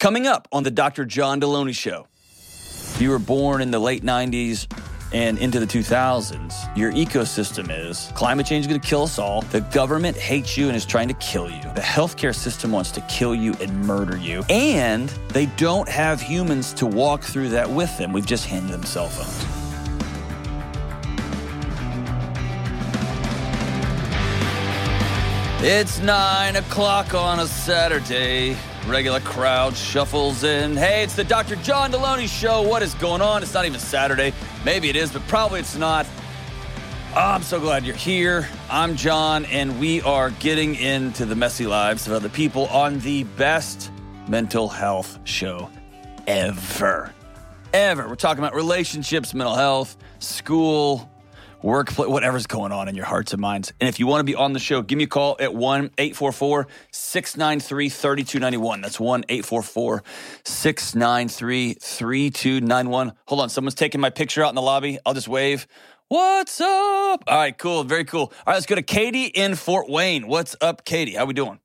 Coming up on the Dr. John Delony Show. You were born in the late 90s and into the 2000s, your ecosystem is climate change is going to kill us all. The government hates you and is trying to kill you. The healthcare system wants to kill you and murder you. And they don't have humans to walk through that with them. We've just handed them cell phones. It's nine o'clock on a Saturday. Regular crowd shuffles in. Hey, it's the Dr. John Delony Show. What is going on? It's not even Saturday. Maybe it is, but probably it's not. Oh, I'm so glad you're here. I'm John, and we are getting into the messy lives of other people on the best mental health show ever. Ever. We're talking about relationships, mental health, school, workplace, whatever's going on in your hearts and minds. And if you want to be on the show, give me a call at 1 844 693 3291. That's 1 844 693 3291. Hold on, someone's taking my picture out in the lobby. I'll just wave. What's up? All right, cool. Very cool. All right, let's go to Katie in Fort Wayne. What's up, Katie? How we doing?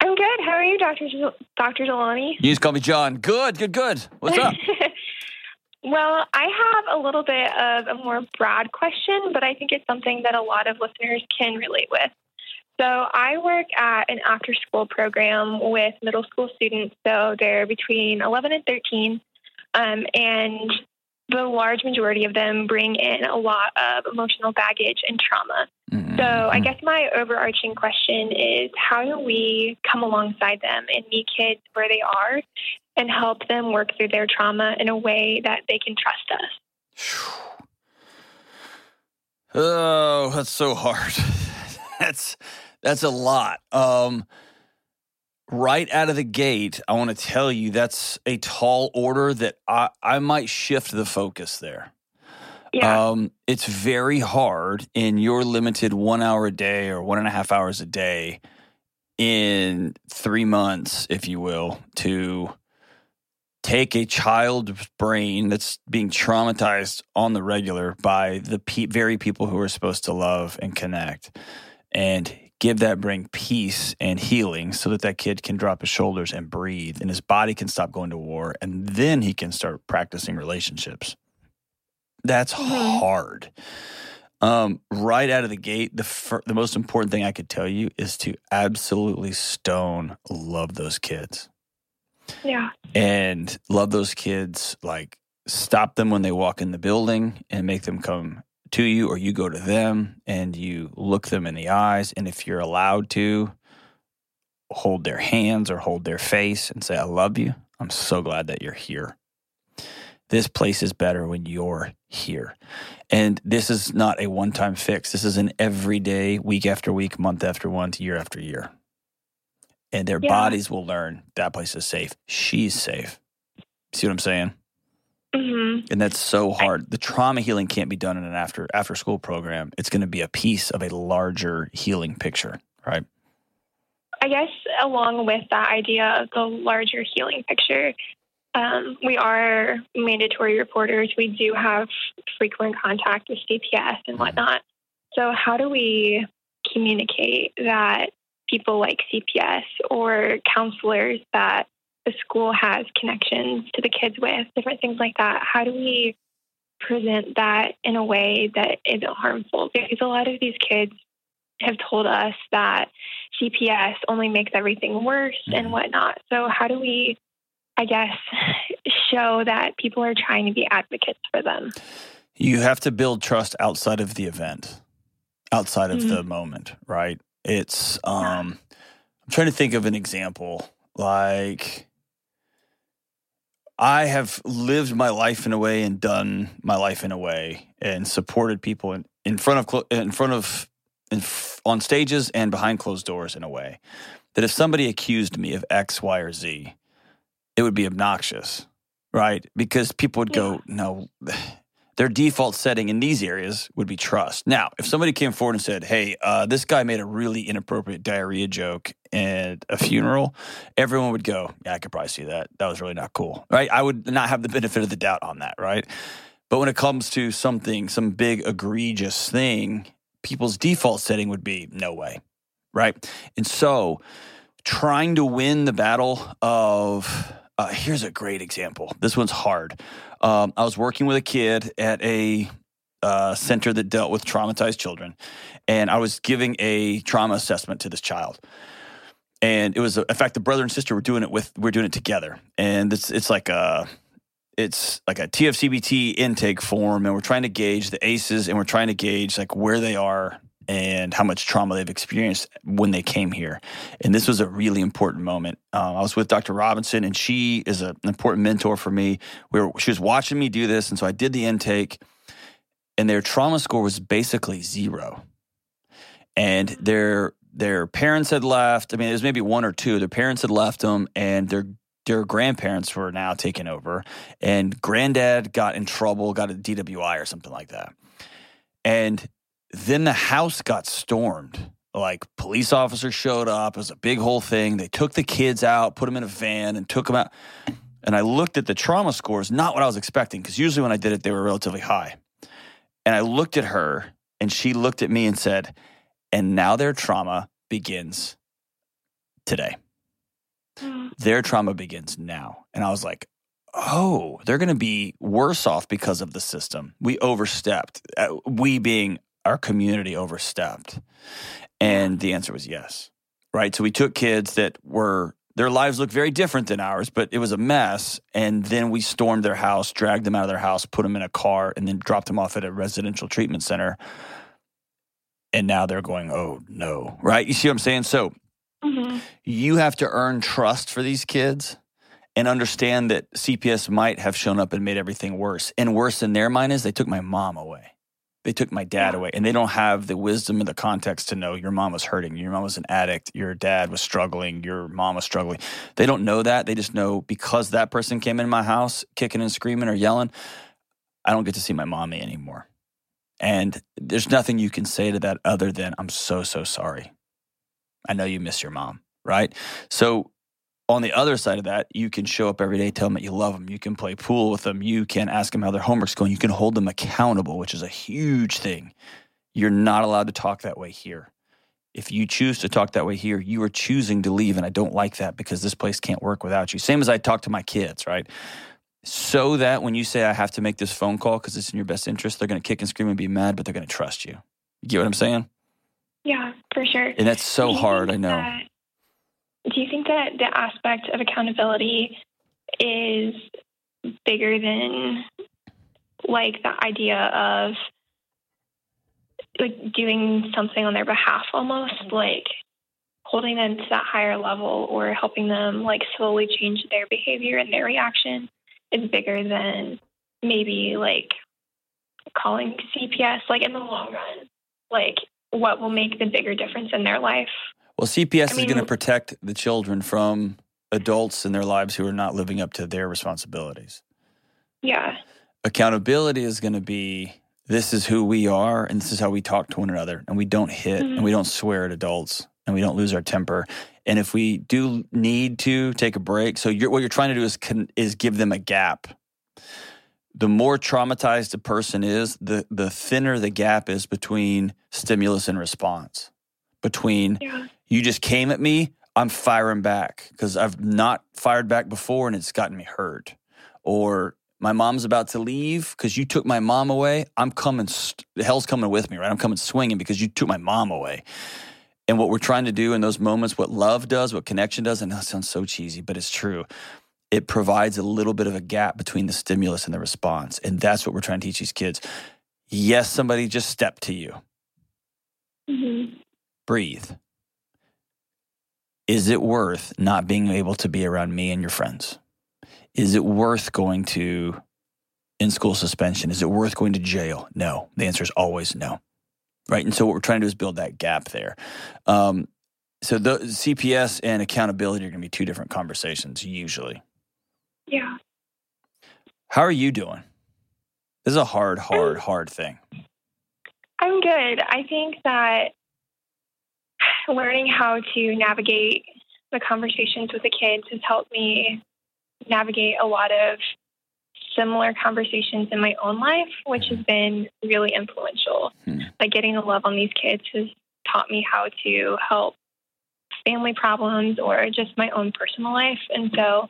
I'm good. How are you, Dr. Del- Dr. Delani? You just call me John. Good, good, good. What's up? well, I have a little bit of a more broad question, but I think it's something that a lot of listeners can relate with. So, I work at an after school program with middle school students. So, they're between 11 and 13. Um, and the large majority of them bring in a lot of emotional baggage and trauma. Mm-hmm. So, I guess my overarching question is how do we come alongside them and meet kids where they are and help them work through their trauma in a way that they can trust us? Oh, that's so hard. that's that's a lot. Um, right out of the gate, I want to tell you that's a tall order that I, I might shift the focus there. Yeah. Um, it's very hard in your limited one hour a day or one and a half hours a day in three months, if you will, to take a child's brain that's being traumatized on the regular by the pe- very people who are supposed to love and connect and give that bring peace and healing so that that kid can drop his shoulders and breathe and his body can stop going to war and then he can start practicing relationships that's Mm-hmm. hard um, right out of the gate the fir- the most important thing i could tell you is to absolutely stone love those kids Yeah. and love those kids like stop them when they walk in the building and make them come to you or you go to them and you look them in the eyes and if you're allowed to hold their hands or hold their face and say i love you i'm so glad that you're here this place is better when you're here and this is not a one-time fix this is an everyday week after week month after month year after year and their Yeah. bodies will learn that place is safe. She's safe. See what I'm saying? Hmm And that's so hard. The trauma healing can't be done in an after after school program. It's going to be a piece of a larger healing picture, right? I guess along with that idea of the larger healing picture, um, we are mandatory reporters. We do have frequent contact with CPS and whatnot. So, how do we communicate that people like CPS or counselors that the school has connections to the kids with, different things like that, how do we present that in a way that isn't harmful? Because a lot of these kids have told us that CPS only makes everything worse and whatnot. So, how do we, I guess, show that people are trying to be advocates for them? You have to build trust outside of the event, outside of the moment, right? It's um I'm trying to think of an example like I have lived my life in a way and done my life in a way and supported people in, in front of clo- in front of in, f- on stages and behind closed doors in a way that if somebody accused me of X, Y, or Z, it would be obnoxious, right? Because people would go, no, their default setting in these areas would be trust. Now, if somebody came forward and said, hey, uh, this guy made a really inappropriate diarrhea joke at a funeral, everyone would go, yeah, I could probably see that. That was really not cool, right? I would not have the benefit of the doubt on that, right? But when it comes to something, some big egregious thing, people's default setting would be no way, right? And so trying to win the battle of. Uh, here's a great example. This one's hard. Um, I was working with a kid at a uh, center that dealt with traumatized children, and I was giving a trauma assessment to this child. And it was, in fact, the brother and sister were doing it with, we're doing it together, and it's it's like a it's like a TFCBT intake form, and we're trying to gauge the ACEs, and we're trying to gauge like where they are and how much trauma they've experienced when they came here. And this was a really important moment. Um, I was with Dr. Robinson, and she is a, an important mentor for me. We were, she was watching me do this, and so I did the intake, and their trauma score was basically zero. And their their parents had left. I mean, it was maybe one or two. Their parents had left them, and their their grandparents were now taking over. And granddad got in trouble, got a DWI or something like that. And then the house got stormed. Like police officers showed up. It was a big whole thing. They took the kids out, put them in a van, and took them out. And I looked at the trauma scores, not what I was expecting, because usually when I did it, they were relatively high. And I looked at her, and she looked at me and said, And now their trauma begins today. Mm. Their trauma begins now. And I was like, oh, they're going to be worse off because of the system. We overstepped. Uh, we being our community overstepped? And the answer was yes. Right. So we took kids that were, their lives looked very different than ours, but it was a mess. And then we stormed their house, dragged them out of their house, put them in a car, and then dropped them off at a residential treatment center. And now they're going, oh no. Right. You see what I'm saying? So mm-hmm. you have to earn trust for these kids and understand that CPS might have shown up and made everything worse. And worse in their mind is they took my mom away they took my dad away and they don't have the wisdom and the context to know your mom was hurting your mom was an addict your dad was struggling your mom was struggling. They don't know that. They just know because that person came in my house kicking and screaming or yelling i don't get to see my mommy anymore. And there's nothing you can say to that other than i'm so so sorry. I know you miss your mom right? So on the other side of that, you can show up every day, tell them that you love them. You can play pool with them. You can ask them how their homework's going. You can hold them accountable, which is a huge thing. You're not allowed to talk that way here. If you choose to talk that way here, you are choosing to leave. And I don't like that because this place can't work without you. Same as I talk to my kids, right? So that when you say, I have to make this phone call because it's in your best interest, they're going to kick and scream and be mad, but they're going to trust you. You get what I'm saying? Yeah, for sure. And that's so hard, I know. That- do you think that the aspect of accountability is bigger than like the idea of like doing something on their behalf almost like holding them to that higher level or helping them like slowly change their behavior and their reaction is bigger than maybe like calling CPS like in the long run like what will make the bigger difference in their life well, CPS I mean, is going to protect the children from adults in their lives who are not living up to their responsibilities. Yeah. Accountability is going to be this is who we are and this is how we talk to one another and we don't hit mm-hmm. and we don't swear at adults and we don't lose our temper. And if we do need to take a break, so you're, what you're trying to do is is give them a gap. The more traumatized a person is, the the thinner the gap is between stimulus and response. Between yeah you just came at me, I'm firing back because I've not fired back before and it's gotten me hurt. Or my mom's about to leave because you took my mom away. I'm coming, st- hell's coming with me, right? I'm coming swinging because you took my mom away. And what we're trying to do in those moments, what love does, what connection does, and that sounds so cheesy, but it's true. It provides a little bit of a gap between the stimulus and the response. And that's what we're trying to teach these kids. Yes, somebody just stepped to you. Mm-hmm. Breathe is it worth not being able to be around me and your friends? Is it worth going to in school suspension? Is it worth going to jail? No. The answer is always no. Right. And so what we're trying to do is build that gap there. Um, so the CPS and accountability are going to be two different conversations usually. Yeah. How are you doing? This is a hard, hard, hard thing. I'm good. I think that learning how to navigate the conversations with the kids has helped me navigate a lot of similar conversations in my own life, which has been really influential. Hmm. Like getting the love on these kids has taught me how to help family problems or just my own personal life. And so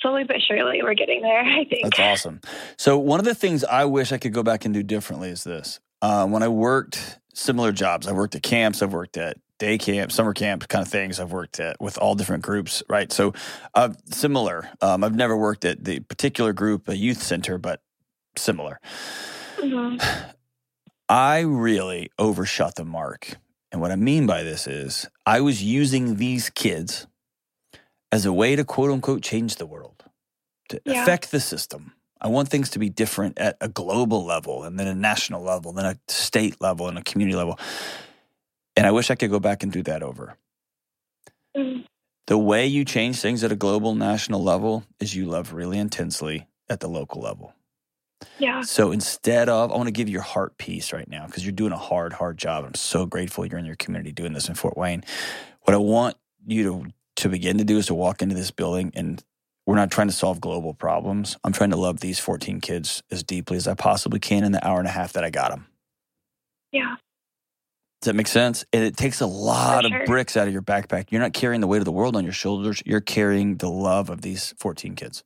slowly but surely we're getting there, I think. That's awesome. So, one of the things I wish I could go back and do differently is this. Uh, when I worked similar jobs, I worked at camps, I've worked at day camp, summer camp kind of things. I've worked at with all different groups, right? So, uh, similar. Um, I've never worked at the particular group, a youth center, but similar. Mm-hmm. I really overshot the mark. And what I mean by this is I was using these kids as a way to quote unquote change the world, to yeah. affect the system. I want things to be different at a global level and then a national level, then a state level and a community level. And I wish I could go back and do that over. Mm. The way you change things at a global, national level is you love really intensely at the local level. Yeah. So instead of, I want to give your heart peace right now because you're doing a hard, hard job. I'm so grateful you're in your community doing this in Fort Wayne. What I want you to to begin to do is to walk into this building and we're not trying to solve global problems. I'm trying to love these 14 kids as deeply as I possibly can in the hour and a half that I got them. Yeah. Does that make sense? And it takes a lot sure. of bricks out of your backpack. You're not carrying the weight of the world on your shoulders. You're carrying the love of these 14 kids.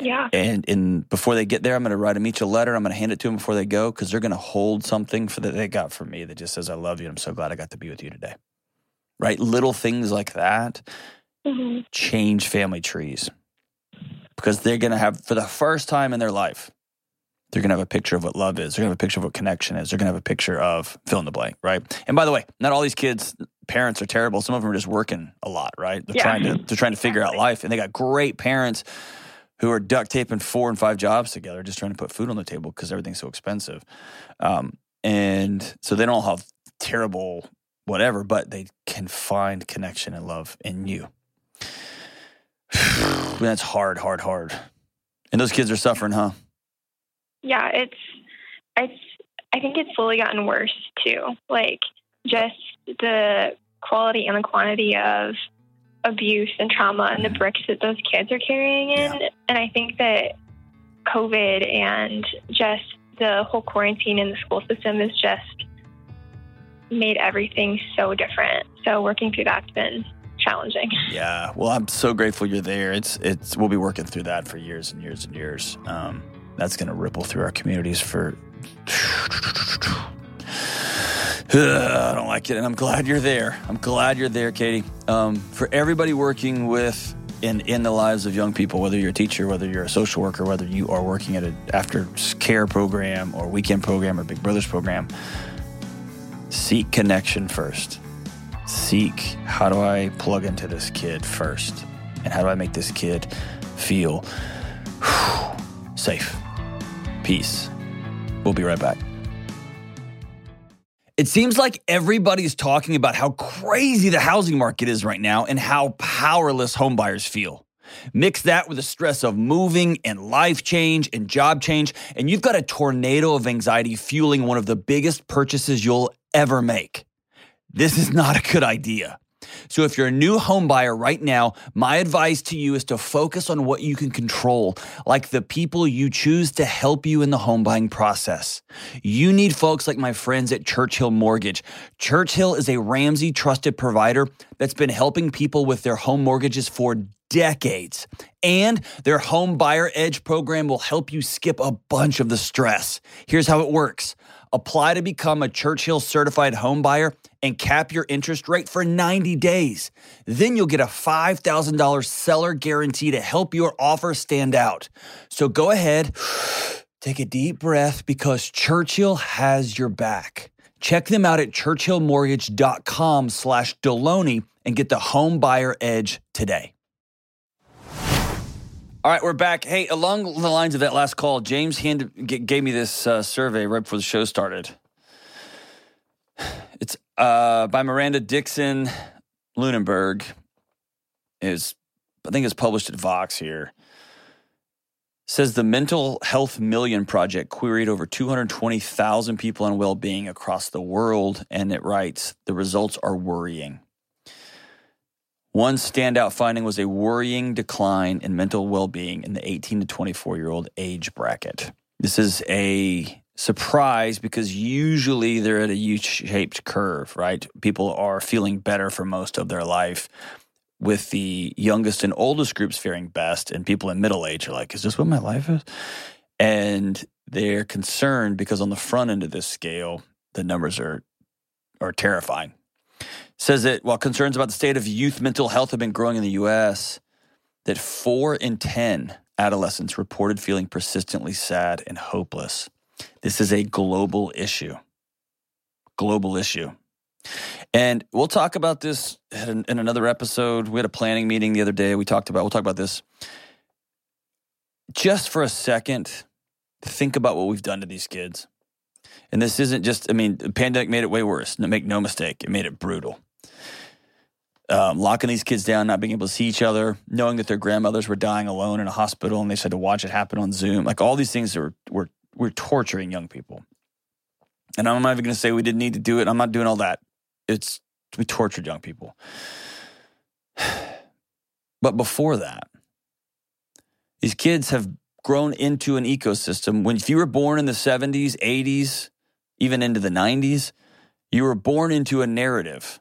Yeah. And in before they get there, I'm going to write them each a letter. I'm going to hand it to them before they go because they're going to hold something for that they got from me that just says, "I love you. I'm so glad I got to be with you today." Right? Little things like that mm-hmm. change family trees because they're going to have for the first time in their life. They're going to have a picture of what love is. They're going to have a picture of what connection is. They're going to have a picture of fill in the blank, right? And by the way, not all these kids' parents are terrible. Some of them are just working a lot, right? They're yeah. trying to they're trying to figure out life, and they got great parents who are duct taping four and five jobs together, just trying to put food on the table because everything's so expensive. Um, and so they don't all have terrible whatever, but they can find connection and love in you. That's hard, hard, hard. And those kids are suffering, huh? Yeah, it's it's I think it's slowly gotten worse too. Like just the quality and the quantity of abuse and trauma and the mm-hmm. bricks that those kids are carrying in. Yeah. And I think that COVID and just the whole quarantine in the school system has just made everything so different. So working through that's been challenging. Yeah. Well, I'm so grateful you're there. It's it's we'll be working through that for years and years and years. Um, that's going to ripple through our communities for I don't like it, and I'm glad you're there. I'm glad you're there, Katie. Um, for everybody working with in in the lives of young people, whether you're a teacher, whether you're a social worker, whether you are working at an after care program or weekend program or Big Brothers program, seek connection first. Seek how do I plug into this kid first, and how do I make this kid feel safe, peace. We'll be right back. It seems like everybody's talking about how crazy the housing market is right now and how powerless homebuyers feel. Mix that with the stress of moving and life change and job change, and you've got a tornado of anxiety fueling one of the biggest purchases you'll ever make. This is not a good idea. So if you're a new home buyer right now, my advice to you is to focus on what you can control, like the people you choose to help you in the home buying process. You need folks like my friends at Churchill Mortgage. Churchill is a Ramsey trusted provider that's been helping people with their home mortgages for decades. And their Home Buyer Edge program will help you skip a bunch of the stress. Here's how it works. Apply to become a Churchill certified home buyer and cap your interest rate for 90 days. Then you'll get a $5,000 seller guarantee to help your offer stand out. So go ahead, take a deep breath because Churchill has your back. Check them out at churchillmortgage.com slash Delony and get the home buyer edge today. All right, we're back. Hey, along the lines of that last call, James handed, gave me this uh, survey right before the show started. It's uh, by Miranda Dixon Luinenburg. Is I think it's published at Vox here. Says the Mental Health Million Project queried over 220,000 people on well being across the world, and it writes the results are worrying. One standout finding was a worrying decline in mental well being in the 18 to 24 year old age bracket. This is a surprise because usually they're at a U shaped curve, right? People are feeling better for most of their life, with the youngest and oldest groups faring best, and people in middle age are like, is this what my life is? And they're concerned because on the front end of this scale, the numbers are are terrifying. Says that while concerns about the state of youth mental health have been growing in the US, that four in 10 adolescents reported feeling persistently sad and hopeless. This is a global issue. Global issue. And we'll talk about this in, in, another episode. We had a planning meeting the other day. We talked about, we'll talk about this. Just for a second, think about what we've done to these kids. And this isn't just, I mean, the pandemic made it way worse. Make no mistake, it made it brutal. Um, locking these kids down, not being able to see each other, knowing that their grandmothers were dying alone in a hospital and they said to watch it happen on Zoom. Like all these things were, were, were torturing young people. And I'm not even going to say we didn't need to do it. I'm not doing all that. It's, we tortured young people. But before that, these kids have grown into an ecosystem. When if you were born in the 70s, 80s, even into the 90s, you were born into a narrative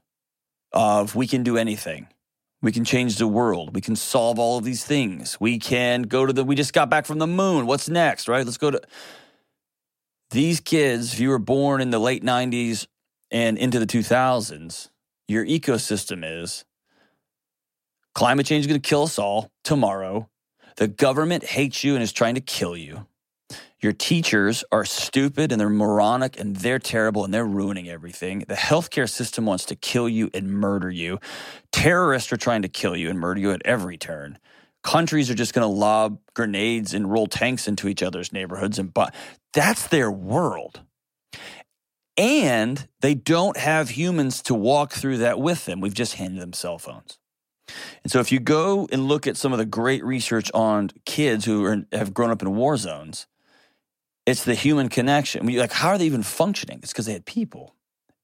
of we can do anything. We can change the world. We can solve all of these things. We can go to the, we just got back from the moon. What's next, right? Let's go to. These kids, if you were born in the late 90s and into the 2000s, your ecosystem is climate change is going to kill us all tomorrow. The government hates you and is trying to kill you. Your teachers are stupid and they're moronic and they're terrible and they're ruining everything. The healthcare system wants to kill you and murder you. Terrorists are trying to kill you and murder you at every turn. Countries are just going to lob grenades and roll tanks into each other's neighborhoods and but that's their world. And they don't have humans to walk through that with them. We've just handed them cell phones. And so if you go and look at some of the great research on kids who are, have grown up in war zones, it's the human connection. like, how are they even functioning? It's because they had people.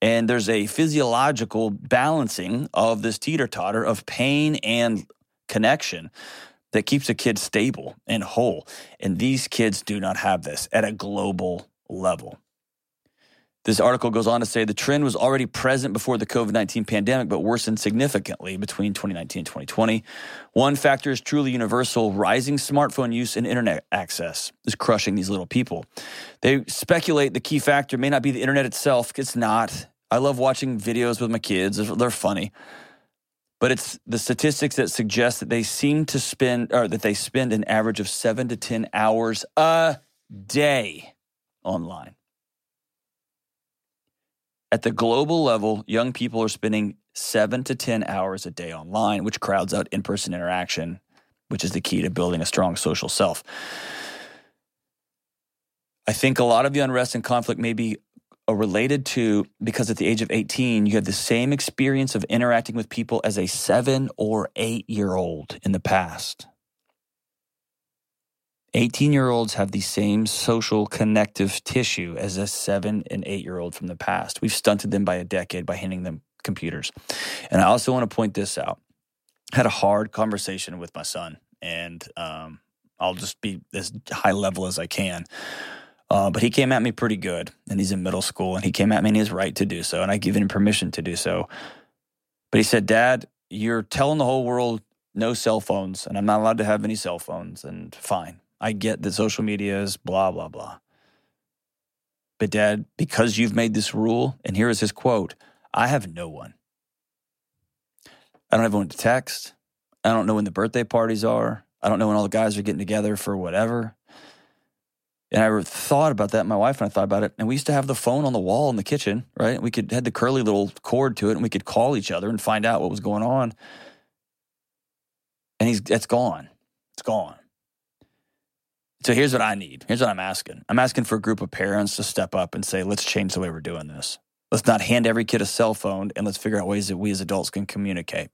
And there's a physiological balancing of this teeter totter of pain and connection that keeps a kid stable and whole. And these kids do not have this at a global level. This article goes on to say the trend was already present before the COVID 19 pandemic, but worsened significantly between 2019 and 2020. One factor is truly universal rising smartphone use and internet access is crushing these little people. They speculate the key factor may not be the internet itself. It's not. I love watching videos with my kids, they're funny. But it's the statistics that suggest that they seem to spend, or that they spend an average of seven to 10 hours a day online. At the global level, young people are spending seven to 10 hours a day online, which crowds out in person interaction, which is the key to building a strong social self. I think a lot of the unrest and conflict may be uh, related to because at the age of 18, you had the same experience of interacting with people as a seven or eight year old in the past. 18 year olds have the same social connective tissue as a seven and eight year old from the past. We've stunted them by a decade by handing them computers. And I also want to point this out. I had a hard conversation with my son, and um, I'll just be as high level as I can. Uh, but he came at me pretty good, and he's in middle school, and he came at me and he's right to do so, and I give him permission to do so. But he said, Dad, you're telling the whole world no cell phones, and I'm not allowed to have any cell phones, and fine. I get that social media is blah, blah, blah. But, Dad, because you've made this rule, and here is his quote I have no one. I don't have anyone to text. I don't know when the birthday parties are. I don't know when all the guys are getting together for whatever. And I thought about that. My wife and I thought about it. And we used to have the phone on the wall in the kitchen, right? We could had the curly little cord to it and we could call each other and find out what was going on. And he's it's gone. It's gone. So here's what I need. Here's what I'm asking. I'm asking for a group of parents to step up and say, let's change the way we're doing this. Let's not hand every kid a cell phone and let's figure out ways that we as adults can communicate.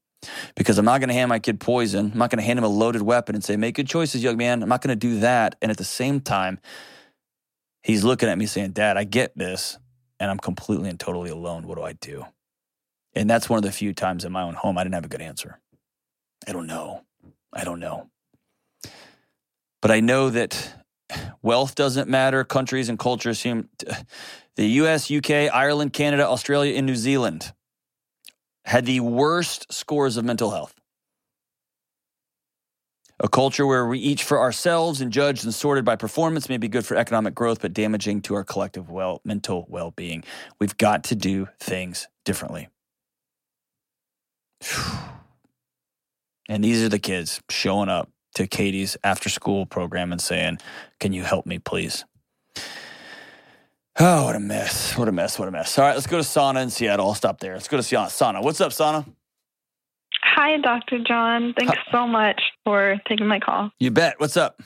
Because I'm not going to hand my kid poison. I'm not going to hand him a loaded weapon and say, make good choices, young man. I'm not going to do that. And at the same time, he's looking at me saying, Dad, I get this. And I'm completely and totally alone. What do I do? And that's one of the few times in my own home I didn't have a good answer. I don't know. I don't know. But I know that wealth doesn't matter. Countries and cultures seem. The US, UK, Ireland, Canada, Australia, and New Zealand had the worst scores of mental health. A culture where we each for ourselves and judged and sorted by performance may be good for economic growth, but damaging to our collective well mental well being. We've got to do things differently. And these are the kids showing up to Katie's after school program and saying, Can you help me, please? Oh, what a mess. What a mess. What a mess. All right, let's go to Sana in Seattle. I'll stop there. Let's go to Sana. What's up, Sana? Hi, Dr. John. Thanks Hi. so much for taking my call. You bet. What's up?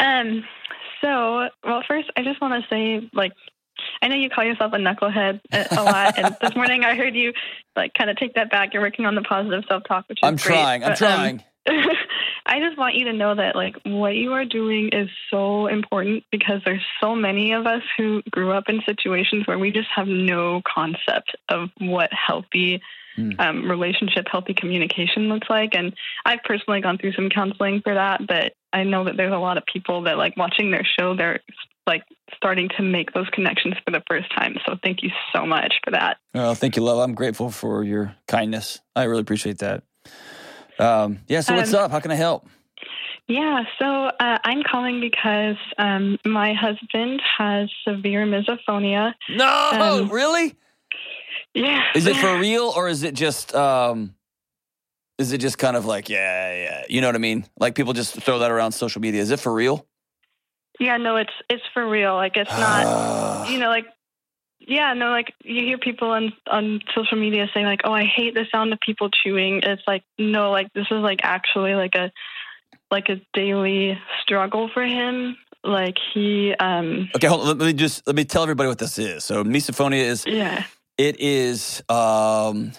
Um, so, well, first, I just want to say, like, I know you call yourself a knucklehead a lot, and this morning I heard you like kind of take that back. You're working on the positive self talk, which is I'm great, trying. I'm but, trying. Um, I just want you to know that like what you are doing is so important because there's so many of us who grew up in situations where we just have no concept of what healthy mm. um, relationship, healthy communication looks like. And I've personally gone through some counseling for that, but I know that there's a lot of people that like watching their show, they're like starting to make those connections for the first time. So thank you so much for that. Oh, thank you, love. I'm grateful for your kindness. I really appreciate that. Um, yeah. So what's um, up? How can I help? Yeah, so uh, I'm calling because um, my husband has severe misophonia. No, um, really? Yeah. Is it for real or is it just um is it just kind of like yeah, yeah, you know what I mean? Like people just throw that around social media. Is it for real? Yeah, no, it's it's for real. Like it's not you know, like yeah, no, like you hear people on on social media saying like, "Oh, I hate the sound of people chewing." It's like, no, like this is like actually like a like a daily struggle for him like he um okay hold on, let me just let me tell everybody what this is so misophonia is yeah it is, um,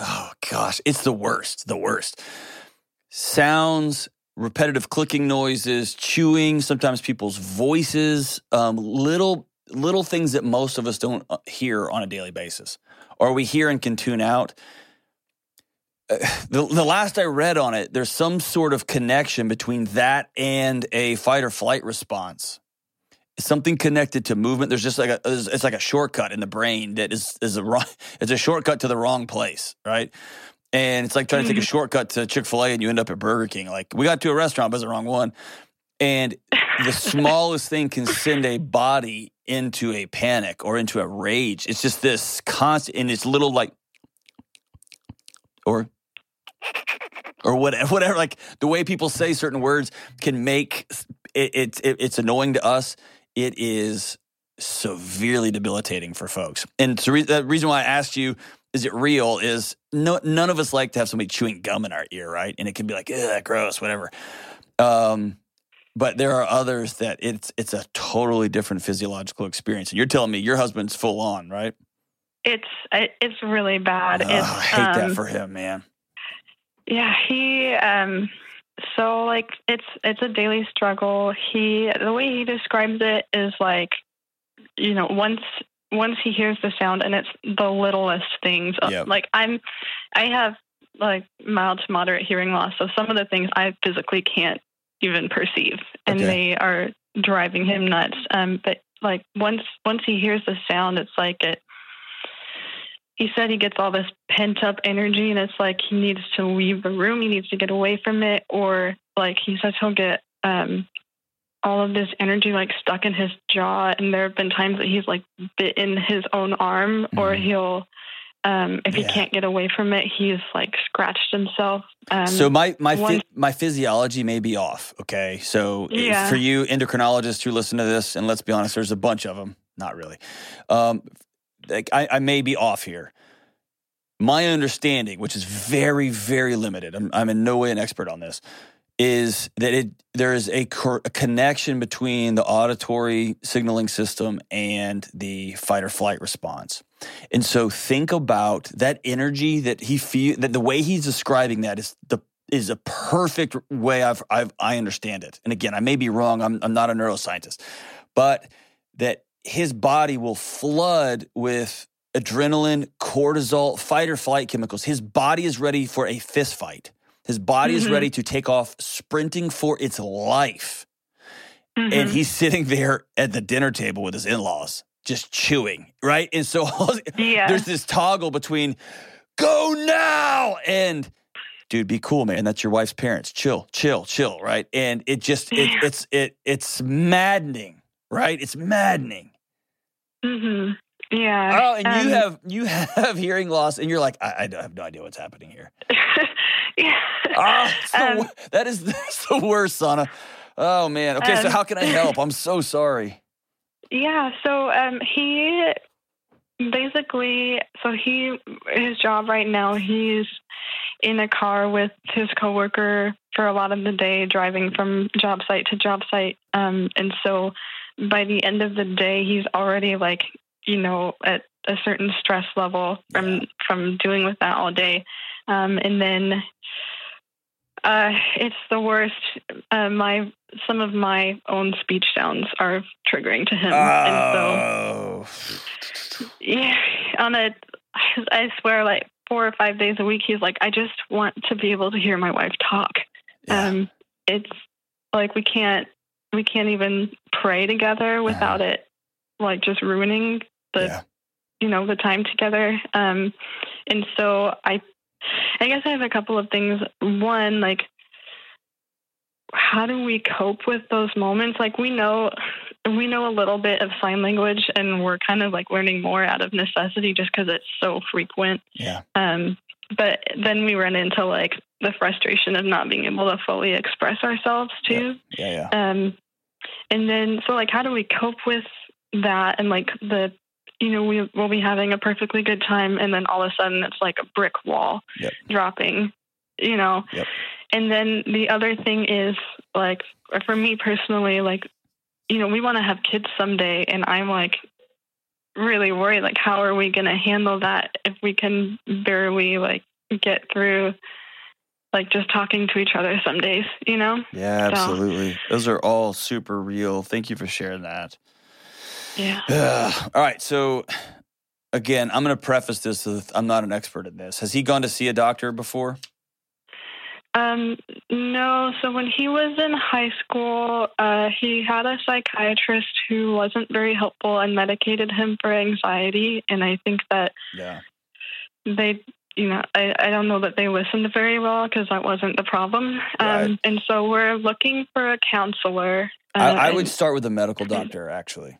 oh gosh, it's the worst, the worst. Sounds, repetitive clicking noises, chewing, sometimes people's voices, um, little little things that most of us don't uh, hear on a daily basis, or we hear and can tune out. Uh, the, the last I read on it, there's some sort of connection between that and a fight or flight response something connected to movement. There's just like a it's like a shortcut in the brain that is is a wrong. It's a shortcut to the wrong place, right? And it's like trying to take a mm-hmm. shortcut to Chick Fil A and you end up at Burger King. Like we got to a restaurant, but it's the wrong one. And the smallest thing can send a body into a panic or into a rage. It's just this constant, and it's little like, or or whatever, whatever. Like the way people say certain words can make it, it, it, it's annoying to us it is severely debilitating for folks. And the reason why I asked you, is it real? Is no, none of us like to have somebody chewing gum in our ear, right? And it can be like, ugh, gross, whatever. Um, but there are others that it's it's a totally different physiological experience. And you're telling me your husband's full on, right? It's it's really bad. it's, I hate um, that for him, man. Yeah, he um so like it's it's a daily struggle. He the way he describes it is like you know once once he hears the sound and it's the littlest things. Uh, yep. Like I'm I have like mild to moderate hearing loss, so some of the things I physically can't even perceive, and okay. they are driving him nuts. Um, but like once once he hears the sound, it's like it he said he gets all this pent up energy and it's like he needs to leave the room he needs to get away from it or like he says he'll get um all of this energy like stuck in his jaw and there have been times that he's like bitten his own arm mm-hmm. or he'll um, if yeah. he can't get away from it, he's like scratched himself. Um, so my my one, my physiology may be off. Okay, so yeah. for you endocrinologists who listen to this, and let's be honest, there's a bunch of them. Not really. Um, like I, I may be off here. My understanding, which is very, very limited, I'm, I'm in no way an expert on this, is that it there is a, cor- a, connection between the auditory signaling system and the fight or flight response. And so think about that energy that he feel that the way he's describing that is the is a perfect way I've, I've I understand it. And again, I may be wrong. I'm I'm not a neuroscientist, but that his body will flood with adrenaline, cortisol, fight or flight chemicals. His body is ready for a fist fight. His body mm-hmm. is ready to take off sprinting for its life. and Mhm. he's sitting there at the dinner table with his in-laws, just chewing, right? And so yeah. there's this toggle between go now and dude be cool man that's your wife's parents chill chill chill right and it just it, Yeah. it's it it's maddening right it's maddening Mm-hmm. Yeah. oh and you Um, have you have hearing loss and you're like i, I don't- have no idea what's happening here yeah. Ah, the Um, that is that's the worst sana oh man okay so Um, how can i help i'm so sorry Yeah, so um, he basically, so he his job right now, he's in a car with his coworker for a lot of the day, driving from job site to job site, um, and so by the end of the day, he's already like you know at a certain stress level from from doing with that all day, um, and then. Uh, it's the worst. Uh, my some of my own speech sounds are triggering to him, and so oh yeah, on a, I swear, like four or five days a week, he's like, I just want to be able to hear my wife talk. Yeah. Um, it's like we can't, we can't even pray together without it, like just ruining the, yeah. you know, the time together. Um, and so I, I guess I have a couple of things. One, like, how do we cope with those moments? Like we know, we know a little bit of sign language, and we're kind of like learning more out of necessity just because it's so frequent. yeah Um, but then we run into like the frustration of not being able to fully express ourselves too. yeah yeah Um, and then, so like, how do we cope with that? And like the, you know, we will be having a perfectly good time, and then all of a sudden it's like a brick wall Yep. dropping, you know. Yep. And then the other thing is like, for me personally, like, you know, we want to have kids someday, and I'm like really worried. Like, how are we going to handle that if we can barely like get through? Like just talking to each other some days, you know? Yeah, So- absolutely. Those are all super real. Thank you for sharing that. Yeah. Ugh. all right. So, again, I'm going to preface this with I'm not an expert in this. Has he gone to see a doctor before? Um, no. So when he was in high school, uh, he had a psychiatrist who wasn't very helpful and medicated him for anxiety. And I think that Yeah. they, you know, I, I don't know that they listened very well because that wasn't the problem. Right. Um, and so we're looking for a counselor. Uh, I, I would and- start with a medical doctor, actually.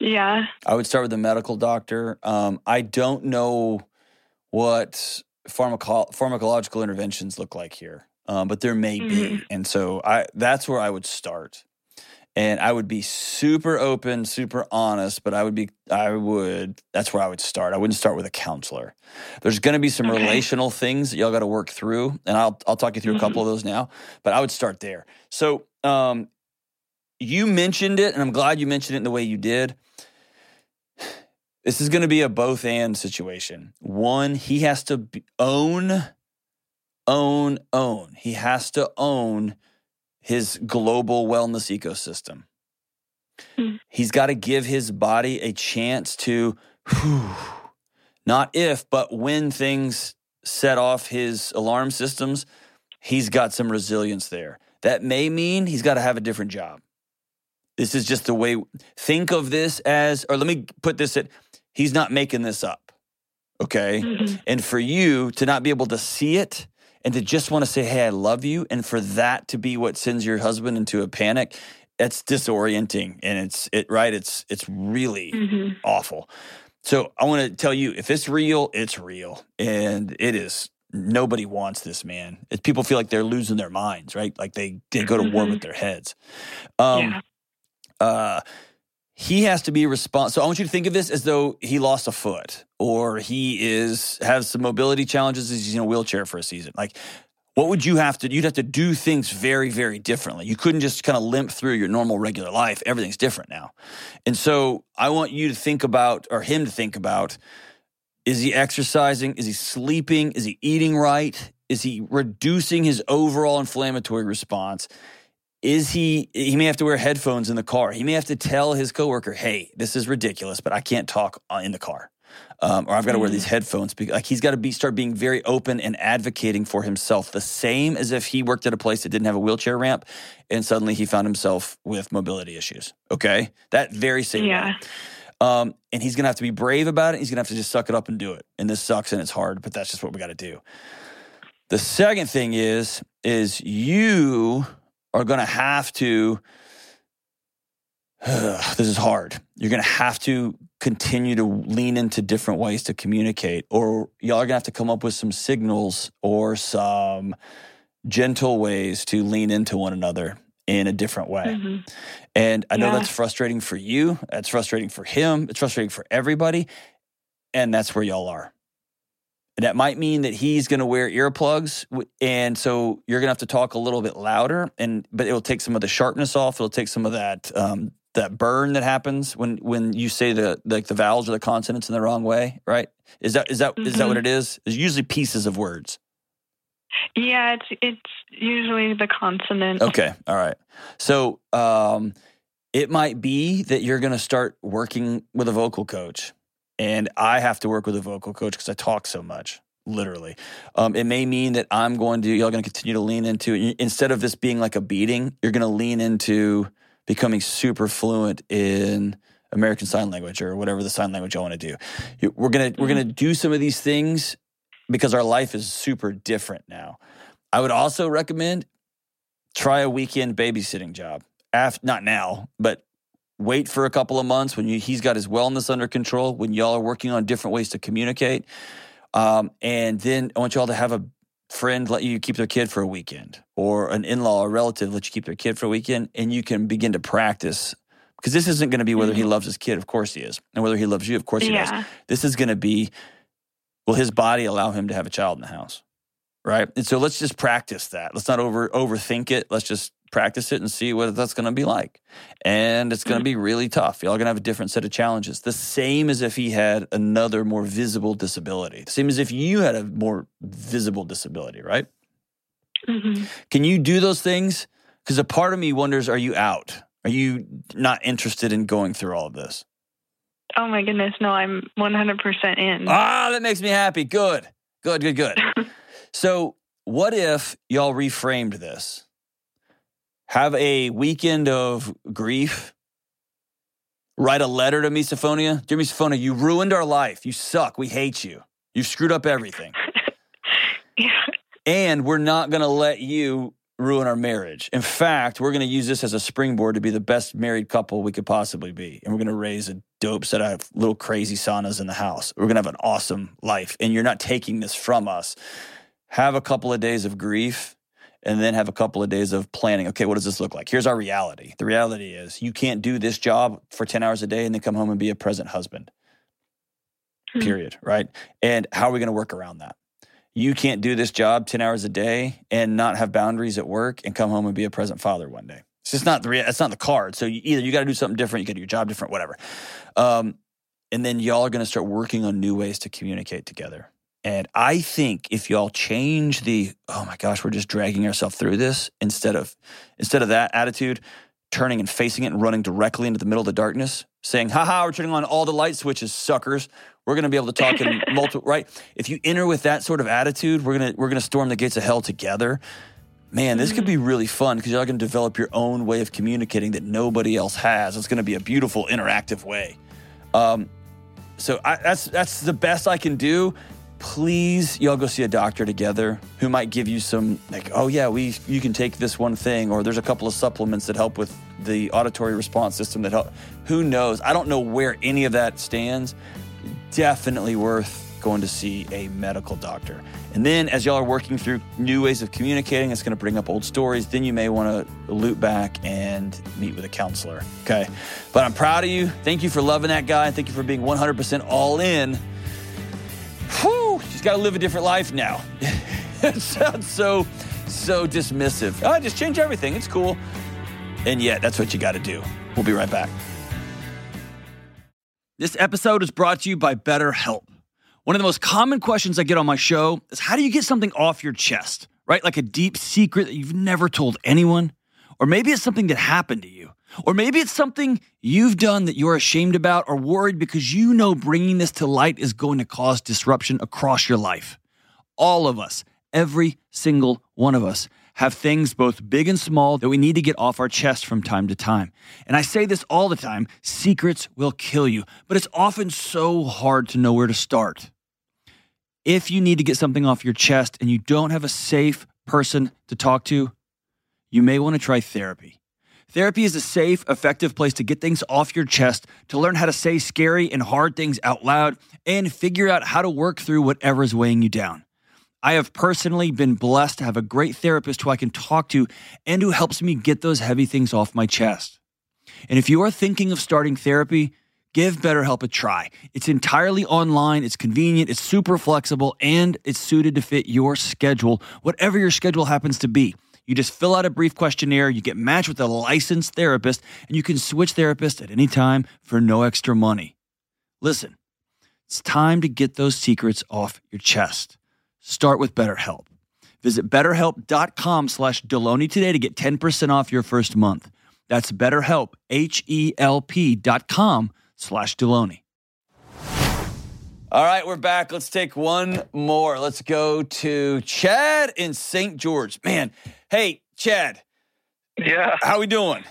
Yeah. I would start with a medical doctor. Um, I don't know what pharmaco- pharmacological interventions look like here, um, but there may be, and so I that's where I would start. And I would be super open, super honest, but I would be, I would, that's where I would start. I wouldn't start with a counselor. There's going to be some Okay. relational things that y'all got to work through, and I'll, I'll talk you through a couple of those now, but I would start there. So, um, you mentioned it, and I'm glad you mentioned it in the way you did. This is going to be a both and situation. One, he has to own, own, own. He has to own his global wellness ecosystem. Hmm. He's got to give his body a chance to, whew, not if, but when things set off his alarm systems, he's got some resilience there. That may mean he's got to have a different job. This is just the way, think of this as, or let me put this at, he's not making this up. Okay. Mhm. And for you to not be able to see it and to just want to say, hey, I love you, and for that to be what sends your husband into a panic, that's disorienting. And it's it right, it's it's really Mhm. awful. So I want to tell you, if it's real, it's real. And it is nobody wants this man. It, people feel like they're losing their minds, right? Like they, they go to war Mhm. with their heads. Um yeah. Uh, he has to be responsible. So I want you to think of this as though he lost a foot or he is has some mobility challenges. He's in a wheelchair for a season. Like, what would you have to? You'd have to do things very, very differently. You couldn't just kind of limp through your normal, regular life. Everything's different now, and so I want you to think about, or him to think about. Is he exercising? Is he sleeping? Is he eating right? Is he reducing his overall inflammatory response? Is he he may have to wear headphones in the car he may have to tell his coworker hey this is ridiculous but i can't talk uh, in the car Um, or I've got to wear these headphones. Because, like he's got to be start being very open and advocating for himself, the same as if he worked at a place that didn't have a wheelchair ramp, and suddenly he found himself with mobility issues. Okay, that very same. Yeah. Um, and he's gonna have to be brave about it. He's gonna have to just suck it up and do it. And this sucks and it's hard, but that's just what we got to do. The second thing is, is you are gonna have to. this is hard. You're gonna have to continue to lean into different ways to communicate, or y'all are gonna have to come up with some signals or some gentle ways to lean into one another in a different way. Mm-hmm. And I know Yeah. that's frustrating for you. That's frustrating for him. It's frustrating for everybody. And that's where y'all are. And that might mean that he's going to wear earplugs. And so you're going to have to talk a little bit louder. And, but it'll take some of the sharpness off. It'll take some of that, um, that burn that happens when, when you say the, like the vowels or the consonants in the wrong way, right? Is that, is that, is that what it is? It's usually pieces of words. Yeah, it's it's usually the consonant. Okay. All right. So um, it might be that you're going to start working with a vocal coach, and I have to work with a vocal coach because I talk so much. Literally, um, it may mean that I'm going to y'all going to continue to lean into instead of this being like a beating, you're going to lean into becoming super fluent in American Sign Language or whatever the sign language y'all want to do. We're gonna we're gonna do some of these things because our life is super different now. I would also recommend try a weekend babysitting job. Af, not now, but wait for a couple of months when you, he's got his wellness under control, when y'all are working on different ways to communicate. Um, and then I want y'all to have a friend let you keep their kid for a weekend or an in-law or relative let you keep their kid for a weekend and you can begin to practice. Because this isn't going to be whether he loves his kid of course he is and whether he loves you of course he does. This is going to be will his body allow him to have a child in the house right? And so let's just practice that. Let's not over overthink it. Let's just practice it and see what that's going to be like. And it's going to be really tough. Y'all going to have a different set of challenges. The same as if he had another more visible disability. The same as if you had a more visible disability right? Hmm can you do those things? Because a part of me wonders are you out? Are you not interested in going through all of this? Oh my goodness, no, I'm 100% in. Ah, that makes me happy. Good, good, good, good. so, what if y'all reframed this? Have a weekend of grief. Write a letter to Misophonia. Dear Misophonia, you ruined our life. You suck. We hate you. You've screwed up everything. yeah. And we're not going to let you ruin our marriage. In fact, we're going to use this as a springboard to be the best married couple we could possibly be. And we're going to raise a dope set of little crazy saunas in the house. We're going to have an awesome life. And you're not taking this from us. Have a couple of days of grief and then have a couple of days of planning. Okay, what does this look like? Here's our reality. The reality is you can't do this job for 10 hours a day and then come home and be a present husband Hmm. period, right? And how are we going to work around that? You can't do this job 10 hours a day and not have boundaries at work and come home and be a present father one day. It's just not the rea- it's not the card. So you, either you got to do something different, you got to do your job different, whatever. Um, and then y'all are going to start working on new ways to communicate together. And I think if y'all change the oh my gosh, we're just dragging ourselves through this instead of instead of that attitude, turning and facing it and running directly into the middle of the darkness, saying, haha, we're turning on all the light switches, suckers. We're gonna be able to talk in multiple right. If you enter with that sort of attitude, we're gonna we're gonna storm the gates of hell together. Man, this could be really fun because y'all can develop your own way of communicating that nobody else has. It's gonna be a beautiful, interactive way. Um, so I, that's that's the best I can do. Please, y'all go see a doctor together who might give you some like, oh yeah, we you can take this one thing, or there's a couple of supplements that help with the auditory response system that help. Who knows? I don't know where any of that stands. Definitely worth going to see a medical doctor. And then, as y'all are working through new ways of communicating, it's going to bring up old stories. Then you may want to loop back and meet with a counselor. Okay. But I'm proud of you. Thank you for loving that guy. Thank you for being 100% all in. She's got to live a different life now. it sounds so, so dismissive. Oh, just change everything. It's cool. And yet, that's what you got to do. We'll be right back. This episode is brought to you by BetterHelp. One of the most common questions I get on my show is how do you get something off your chest, right? Like a deep secret that you've never told anyone? Or maybe it's something that happened to you, Or maybe it's something you've done that you're ashamed about or worried because you know bringing this to light is going to cause disruption across your life. All of us, every single one of us, have things both big and small that we need to get off our chest from time to time. And I say this all the time secrets will kill you, but it's often so hard to know where to start. If you need to get something off your chest and you don't have a safe person to talk to, you may want to try therapy. Therapy is a safe, effective place to get things off your chest, to learn how to say scary and hard things out loud, and figure out how to work through whatever is weighing you down. I have personally been blessed to have a great therapist who I can talk to and who helps me get those heavy things off my chest. And if you are thinking of starting therapy, give BetterHelp a try. It's entirely online, it's convenient, it's super flexible, and it's suited to fit your schedule, whatever your schedule happens to be. You just fill out a brief questionnaire, you get matched with a licensed therapist, and you can switch therapists at any time for no extra money. Listen, it's time to get those secrets off your chest. Start with BetterHelp. Visit betterhelp.com slash Delony today to get 10% off your first month. That's betterhelp, H-E-L-P dot com slash Delony. All right, we're back. Let's take one more. Let's go to Chad in St. George. Man, hey, Chad. Yeah. How we doing?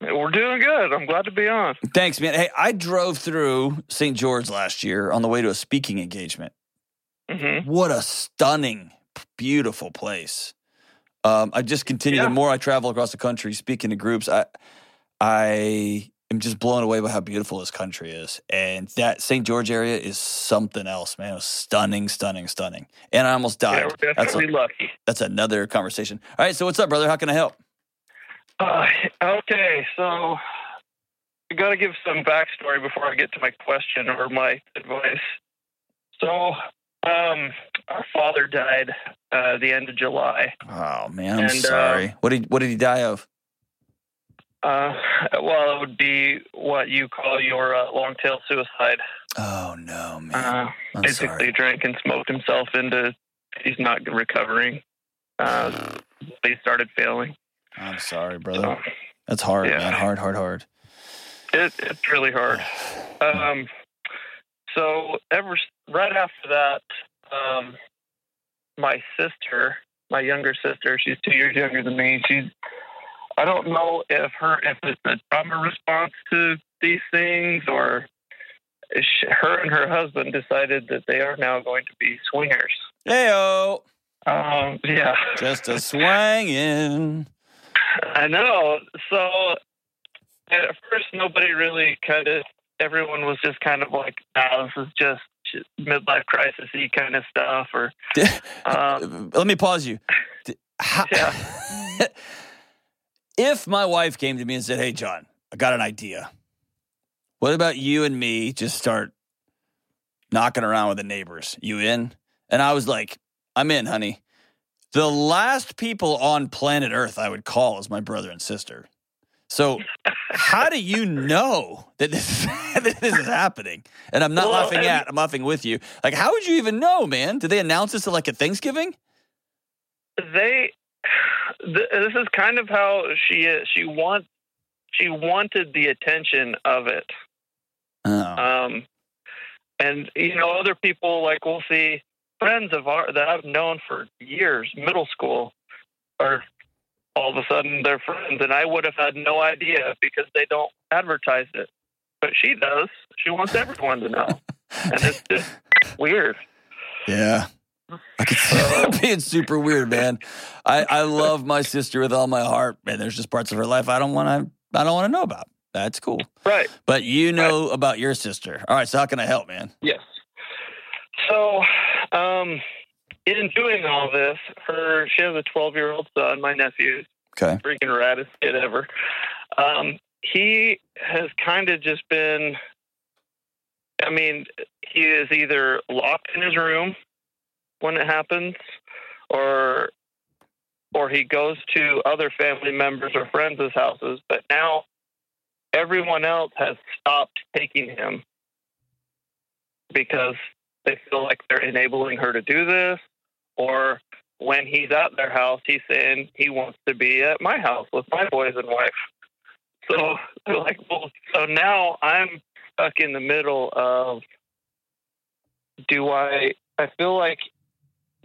We're doing good. I'm glad to be on. Thanks, man. Hey, I drove through St. George last year on the way to a speaking engagement. Mm-hmm. What a stunning, beautiful place. Um, I just continue. Yeah. The more I travel across the country, speaking to groups, I, I am just blown away by how beautiful this country is. And that St. George area is something else, man. It was stunning, stunning, stunning. And I almost Yeah, died. we're that's, definitely a, lucky. that's another conversation. All right, so what's up, brother? How can I help? Uh, okay, so I got to give some backstory before I get to my question or my advice. So, um, our father died uh, the end of July. Oh man, I'm And, uh, sorry. what did what did he die of? Uh, well, it would be what you call your uh, long tail suicide. Oh no, man. Uh, I'm basically, sorry. drank and smoked himself into he's not recovering. Uh, he started failing. I'm sorry, So brother. That's hard, yeah. man. Hard, hard, hard. it, it's really hard. Um, so ever right after that, um, my sister, my younger sister, she's two years younger than me. She's I don't know if her if it's a trauma response to these things or she, her and her husband decided that they are now going to be swingers. Heyo, Um, yeah, just a swangin'. I know. So at first, nobody really kind of. Everyone was just kind of like, "Ah, this is just midlife crisis-y kind of stuff." Or um, Let me pause you. How- Yeah. if my wife came to me and said, "Hey, John, I got an idea. What about you and me just start knocking around with the neighbors? You in?" And I was like, "I'm in, honey." The last people on planet Earth I would call is my brother and sister. So, how do you know that this, that this is happening? And I'm not Well, laughing at, I'm laughing with you. Like, how would you even know, man? Did they announce this at like at Thanksgiving? they, th- this is kind of how she is. She wants, she wanted the attention of it. Oh. Um, and you know, other people like we'll see friends of our that I've known for years, middle school, are all of a sudden they're friends, and I would have had no idea because they don't advertise it, but she does. She wants everyone to know, and it's just weird. Yeah. I could see that being super weird, man. I, I love my sister with all my heart, and there's just parts of her life I don't want to I don't want to know about. That's cool. Right. But you know about your sister. All right, so how can I help, man? Yes. So, um, in doing all this, her she has a 12 year old son, my nephew, Okay. freaking raddest kid ever. Um, he has kind of just been. I mean, he is either locked in his room when it happens, or or he goes to other family members or friends' houses. But now everyone else has stopped taking him because they feel like they're enabling her to do this, or when he's at their house, he's saying he wants to be at my house with my boys and wife. so they're like, well, so now I'm stuck in the middle of do I, I feel like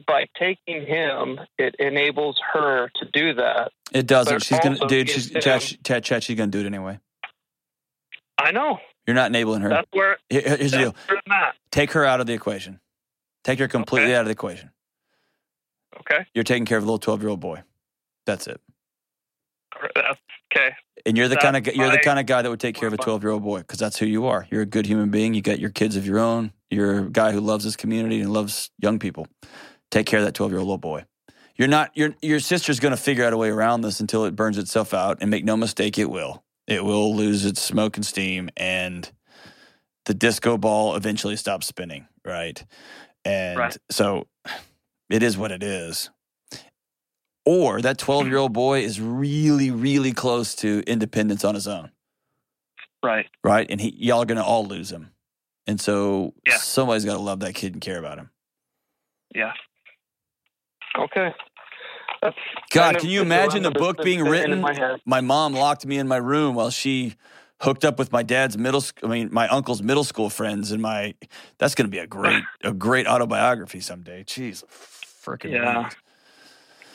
by taking him, it enables her to do that. It doesn't. She's gonna, dude. She's him- Chad, she- Chad, Chad, She's gonna do it anyway. I know. You're not enabling her. That's where, Here- Here's the deal. where I'm at. Take her out of the equation. Take her completely Okay. out of the equation. Okay. You're taking care of a little 12 year old boy. That's it. That's okay. And you're the kind of That's you're the kind of guy that would take care of a 12 year old boy because that's who you are. You're a good human being. You got your kids of your own. You're a guy who loves his community and loves young people. Take care of that 12 year old little boy. You're not your your sister's going to figure out a way around this until it burns itself out. And make no mistake, it will. It will lose its smoke and steam, and the disco ball eventually stops spinning. Right. And Right. so it is what it is. Or that 12 year old boy is really, really close to independence on his own, Right. right? And he, y'all are going to all lose him. And so Yeah. somebody's got to love that kid and care about him. Yeah. Okay. That's God, can you imagine the book being written? my. My mom locked me in my room while she hooked up with my dad's middle school, I mean my uncle's middle school friends and my that's going to be a great a great autobiography someday. Jeez. Freaking Yeah.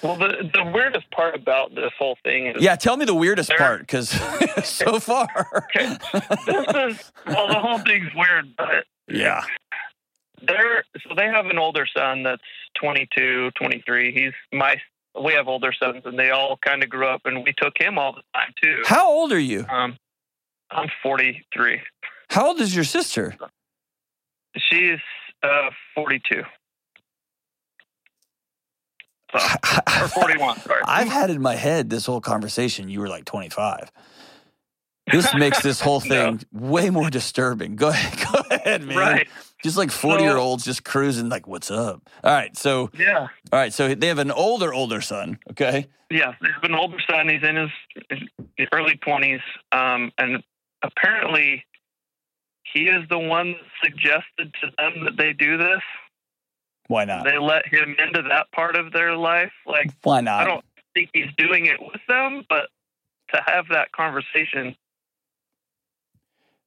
Well, the the weirdest part about this whole thing is Yeah, tell me the weirdest There- part cuz so far. okay. this is well, the whole thing's weird, but yeah. they're so they have an older son that's 22, 23. He's my we have older sons, and they all kind of grew up, and we took him all the time too. How old are you? Um, I'm 43. How old is your sister? She's uh 42 so, or 41. Sorry. I've had in my head this whole conversation. You were like 25. This makes this whole thing way more disturbing. Go ahead, go ahead, man. Right. Just like 40 year olds just cruising, like, what's up? All right. So, Yeah. all right. So they have an older, older son. Okay. Yeah, they have an older son. He's in his his early twenties, um, and apparently, he is the one that suggested to them that they do this. Why not? They let him into that part of their life. Like, Why not? I don't think he's doing it with them, but to have that conversation,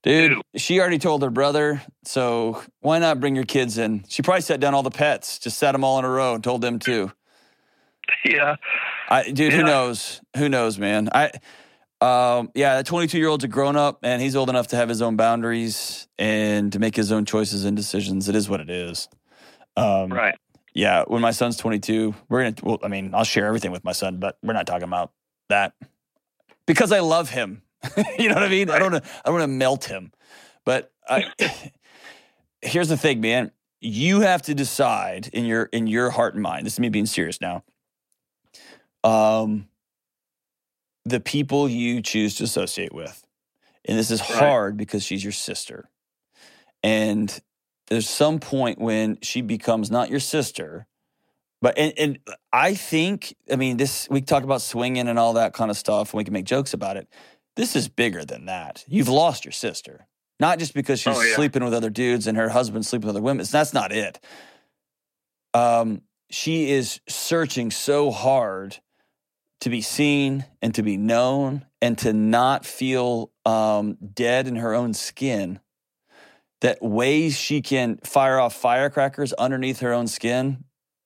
Dude, she already told her brother. So why not bring your kids in? She probably sat down all the pets, just sat them all in a row and told them too. yeah, I, dude, who knows? Who knows, man? I, um, yeah, that 22 year old's a grown up and he's old enough to have his own boundaries and to make his own choices and decisions. It is what it is. Um, right. Yeah, when my son's 22, we're gonna. Well, I mean, I'll share everything with my son, but we're not talking about that because I love him. you know what I mean? I don't. I don't want to melt him, but I, here's the thing, man. You have to decide in your in your heart and mind. This is me being serious now. Um, the people you choose to associate with, and this is Right. hard because she's your sister, and there's some point when she becomes not your sister, but and, and I think I mean this. We talk about swinging and all that kind of stuff, and we can make jokes about it. This is bigger than that. You've lost your sister, not just because she's Oh, yeah. sleeping with other dudes and her husband sleeping with other women. That's not it. Um, she is searching so hard to be seen and to be known and to not feel um, dead in her own skin that ways she can fire off firecrackers underneath her own skin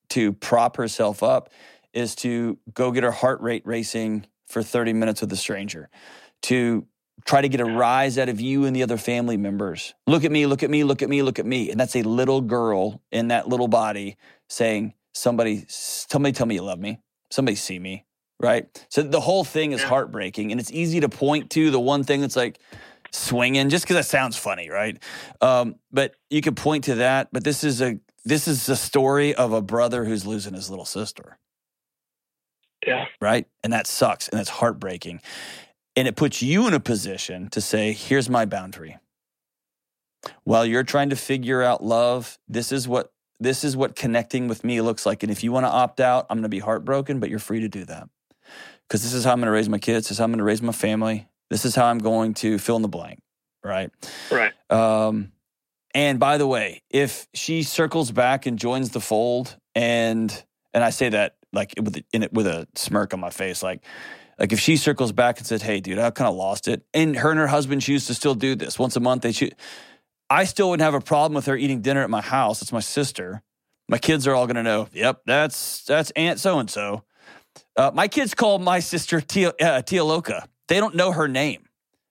to prop herself up is to go get her heart rate racing for 30 minutes with a stranger to try to get a rise out of you and the other family members. Look at me look at me look at me look at me. And that's a little girl in that little body saying somebody somebody tell me you love me. Somebody see me. Right? So the whole thing is heartbreaking and it's easy to point to the one thing that's like swinging just because that sounds funny right? Um, but you can point to that but this is a this is a story of a brother who's losing his little sister. Yeah. right? And that sucks and that's heartbreaking and it puts you in a position to say here's my boundary. While you're trying to figure out love this is what this is what connecting with me looks like. And if you want to opt out i'm going to be heartbroken but you're free to do that. Because this is how i'm going to raise my kids. This is how i'm going to raise my family. This is how i'm going to fill in the blank right? Right. um, and by the way, if she circles back and joins the fold, and and I say that like with in it with a smirk on my face, like Like if she circles back and says, "Hey, dude, I kind of lost it," and her and her husband choose to still do this once a month, they choose. I still wouldn't have a problem with her eating dinner at my house. It's my sister. My kids are all going to know. Yep, that's that's Aunt so and so. My kids call my sister Tia, uh, Tia Loca. They don't know her name.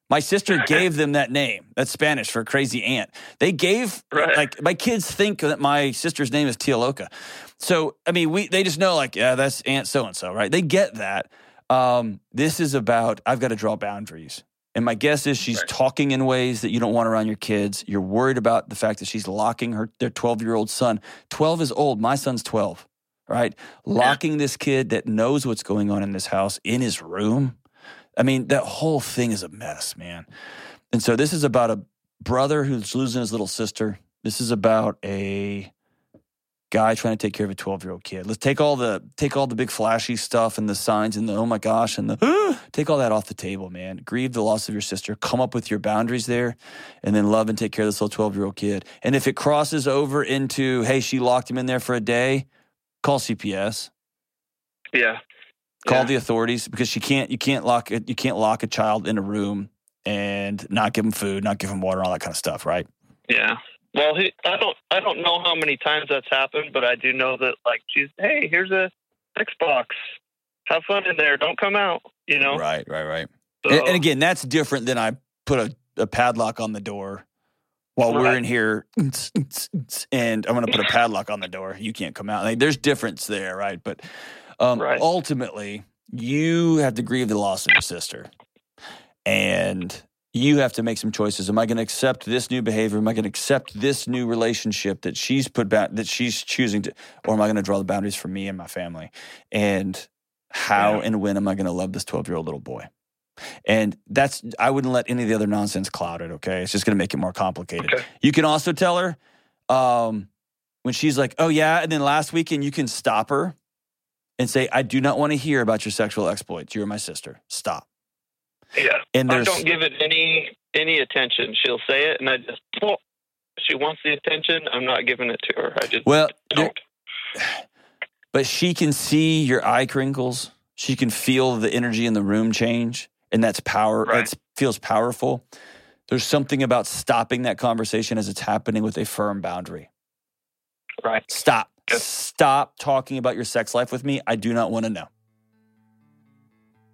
My sister gave them that name. That's Spanish for crazy aunt. They gave Right. like my kids think that my sister's name is Tia Loca. So I mean, we they just know like yeah, that's Aunt so and so, right? They get that. Um, this is about I've got to draw boundaries. And my guess is she's Right. talking in ways that you don't want around your kids. You're worried about the fact that she's locking her their 12 year old son. 12 is old. My son's 12, right? Locking this kid that knows what's going on in this house in his room. I mean, that whole thing is a mess, man. And so this is about a brother who's losing his little sister. This is about a guy trying to take care of a 12 year old kid. Let's take all the take all the big flashy stuff and the signs and the oh my gosh and the take all that off the table, man. Grieve the loss of your sister. Come up with your boundaries there and then love and take care of this little 12 year old kid. And if it crosses over into, hey, she locked him in there for a day, call CPS. Yeah. Call Yeah. the authorities because she can't you can't lock it you can't lock a child in a room and not give him food, not give him water, all that kind of stuff, right? Yeah. Well, he, I don't, I don't know how many times that's happened, but I do know that like she's, hey, here's a Xbox, have fun in there, don't come out. You know. Right, right, right. So, And, and again, that's different than I put a, a padlock on the door while we're in here, and I'm going to put a padlock on the door. You can't come out. Like, there's difference there, right? But um, Right. ultimately, you have to grieve the loss of your sister, and you have to make some choices. Am I going to accept this new behavior? Am I going to accept this new relationship that she's put back that she's choosing to, or am I going to draw the boundaries for me and my family? And how Yeah. and when am I going to love this 12 year old little boy? And that's, I wouldn't let any of the other nonsense cloud it, okay? It's just going to make it more complicated. Okay. You can also tell her um, when she's like, oh, yeah. And then last weekend, you can stop her and say, I do not want to hear about your sexual exploits. You're my sister. Stop. Yeah. And I don't give it any any attention. She'll say it, and I just, well, she wants the attention. I'm not giving it to her. I just well, don't. but she can see your eye crinkles. She can feel the energy in the room change, and that's power. Right. It feels powerful. There's something about stopping that conversation as it's happening with a firm boundary. Right. Stop. Yes. Stop talking about your sex life with me. I do not want to know.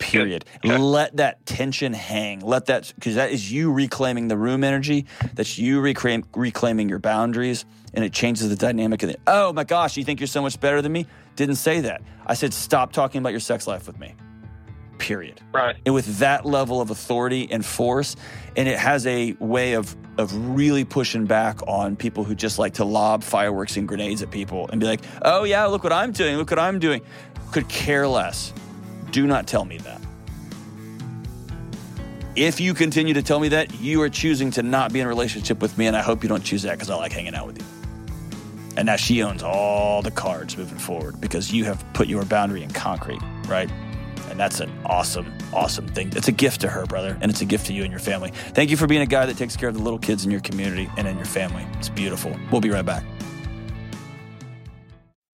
Period. Okay. Let that tension hang. Let that, because that is you reclaiming the room energy. That's you reclaim, reclaiming your boundaries, and it changes the dynamic of it. Oh my gosh, you think you're so much better than me? Didn't say that. I said, stop talking about your sex life with me. Period Right. and with that level of authority and force and it has a way of of really pushing back on people who just like to lob fireworks and grenades at people and be like oh yeah look what i'm doing look what i'm doing could care less do not tell me that if you continue to tell me that you are choosing to not be in a relationship with me and i hope you don't choose that because i like hanging out with you and now she owns all the cards moving forward because you have put your boundary in concrete right and that's an awesome, awesome thing. It's a gift to her, brother, and it's a gift to you and your family. Thank you for being a guy that takes care of the little kids in your community and in your family. It's beautiful. We'll be right back.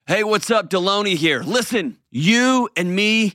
Hey, what's up? Delony here. Listen, you and me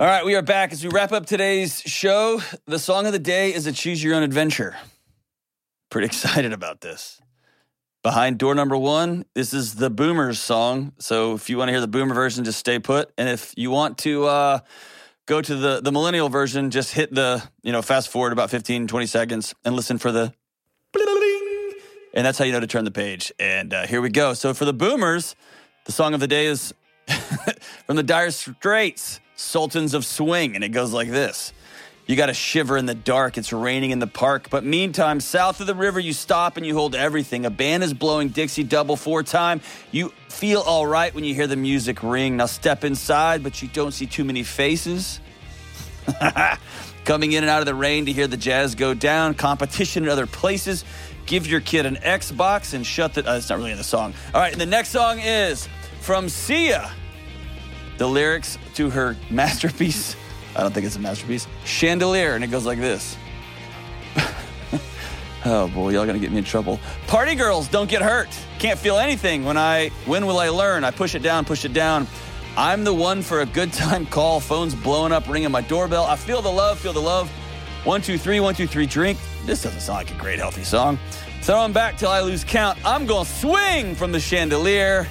All right, we are back as we wrap up today's show. The song of the day is a Choose Your Own Adventure. Pretty excited about this. Behind door number one, this is the Boomers song. So if you want to hear the Boomer version, just stay put. And if you want to uh, go to the, the Millennial version, just hit the, you know, fast forward about 15, 20 seconds and listen for the. And that's how you know to turn the page. And uh, here we go. So for the Boomers, the song of the day is from the Dire Straits, Sultans of Swing. And it goes like this. You got to shiver in the dark. It's raining in the park. But meantime, south of the river, you stop and you hold everything. A band is blowing Dixie double four time. You feel all right when you hear the music ring. Now step inside, but you don't see too many faces. Coming in and out of the rain to hear the jazz go down. Competition in other places. Give your kid an Xbox and shut the. Uh, it's not really in the song. All right, and the next song is from Sia. The lyrics to her masterpiece. I don't think it's a masterpiece. Chandelier, and it goes like this. oh boy, y'all gonna get me in trouble. Party girls don't get hurt. Can't feel anything when I. When will I learn? I push it down, push it down. I'm the one for a good time call. Phone's blowing up, ringing my doorbell. I feel the love, feel the love. One, two, three, one, two, three, drink. This doesn't sound like a great, healthy song. Throw them back till I lose count. I'm to swing from the chandelier.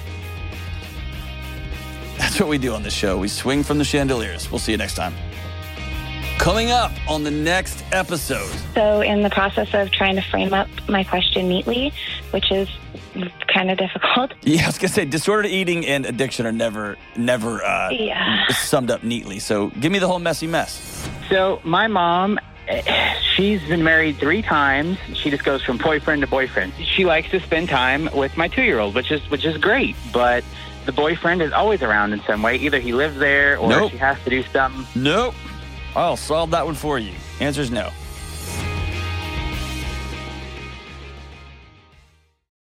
That's what we do on this show. We swing from the chandeliers. We'll see you next time. Coming up on the next episode. So, in the process of trying to frame up my question neatly, which is kind of difficult. Yeah, I was gonna say disordered eating and addiction are never, never uh, Yeah. summed up neatly. So give me the whole messy mess. So my mom, she's been married three times. She just goes from boyfriend to boyfriend. She likes to spend time with my two-year-old, which is which is great. But the boyfriend is always around in some way. Either he lives there or Nope. she has to do something. Nope. I'll solve that one for you. Answer's no.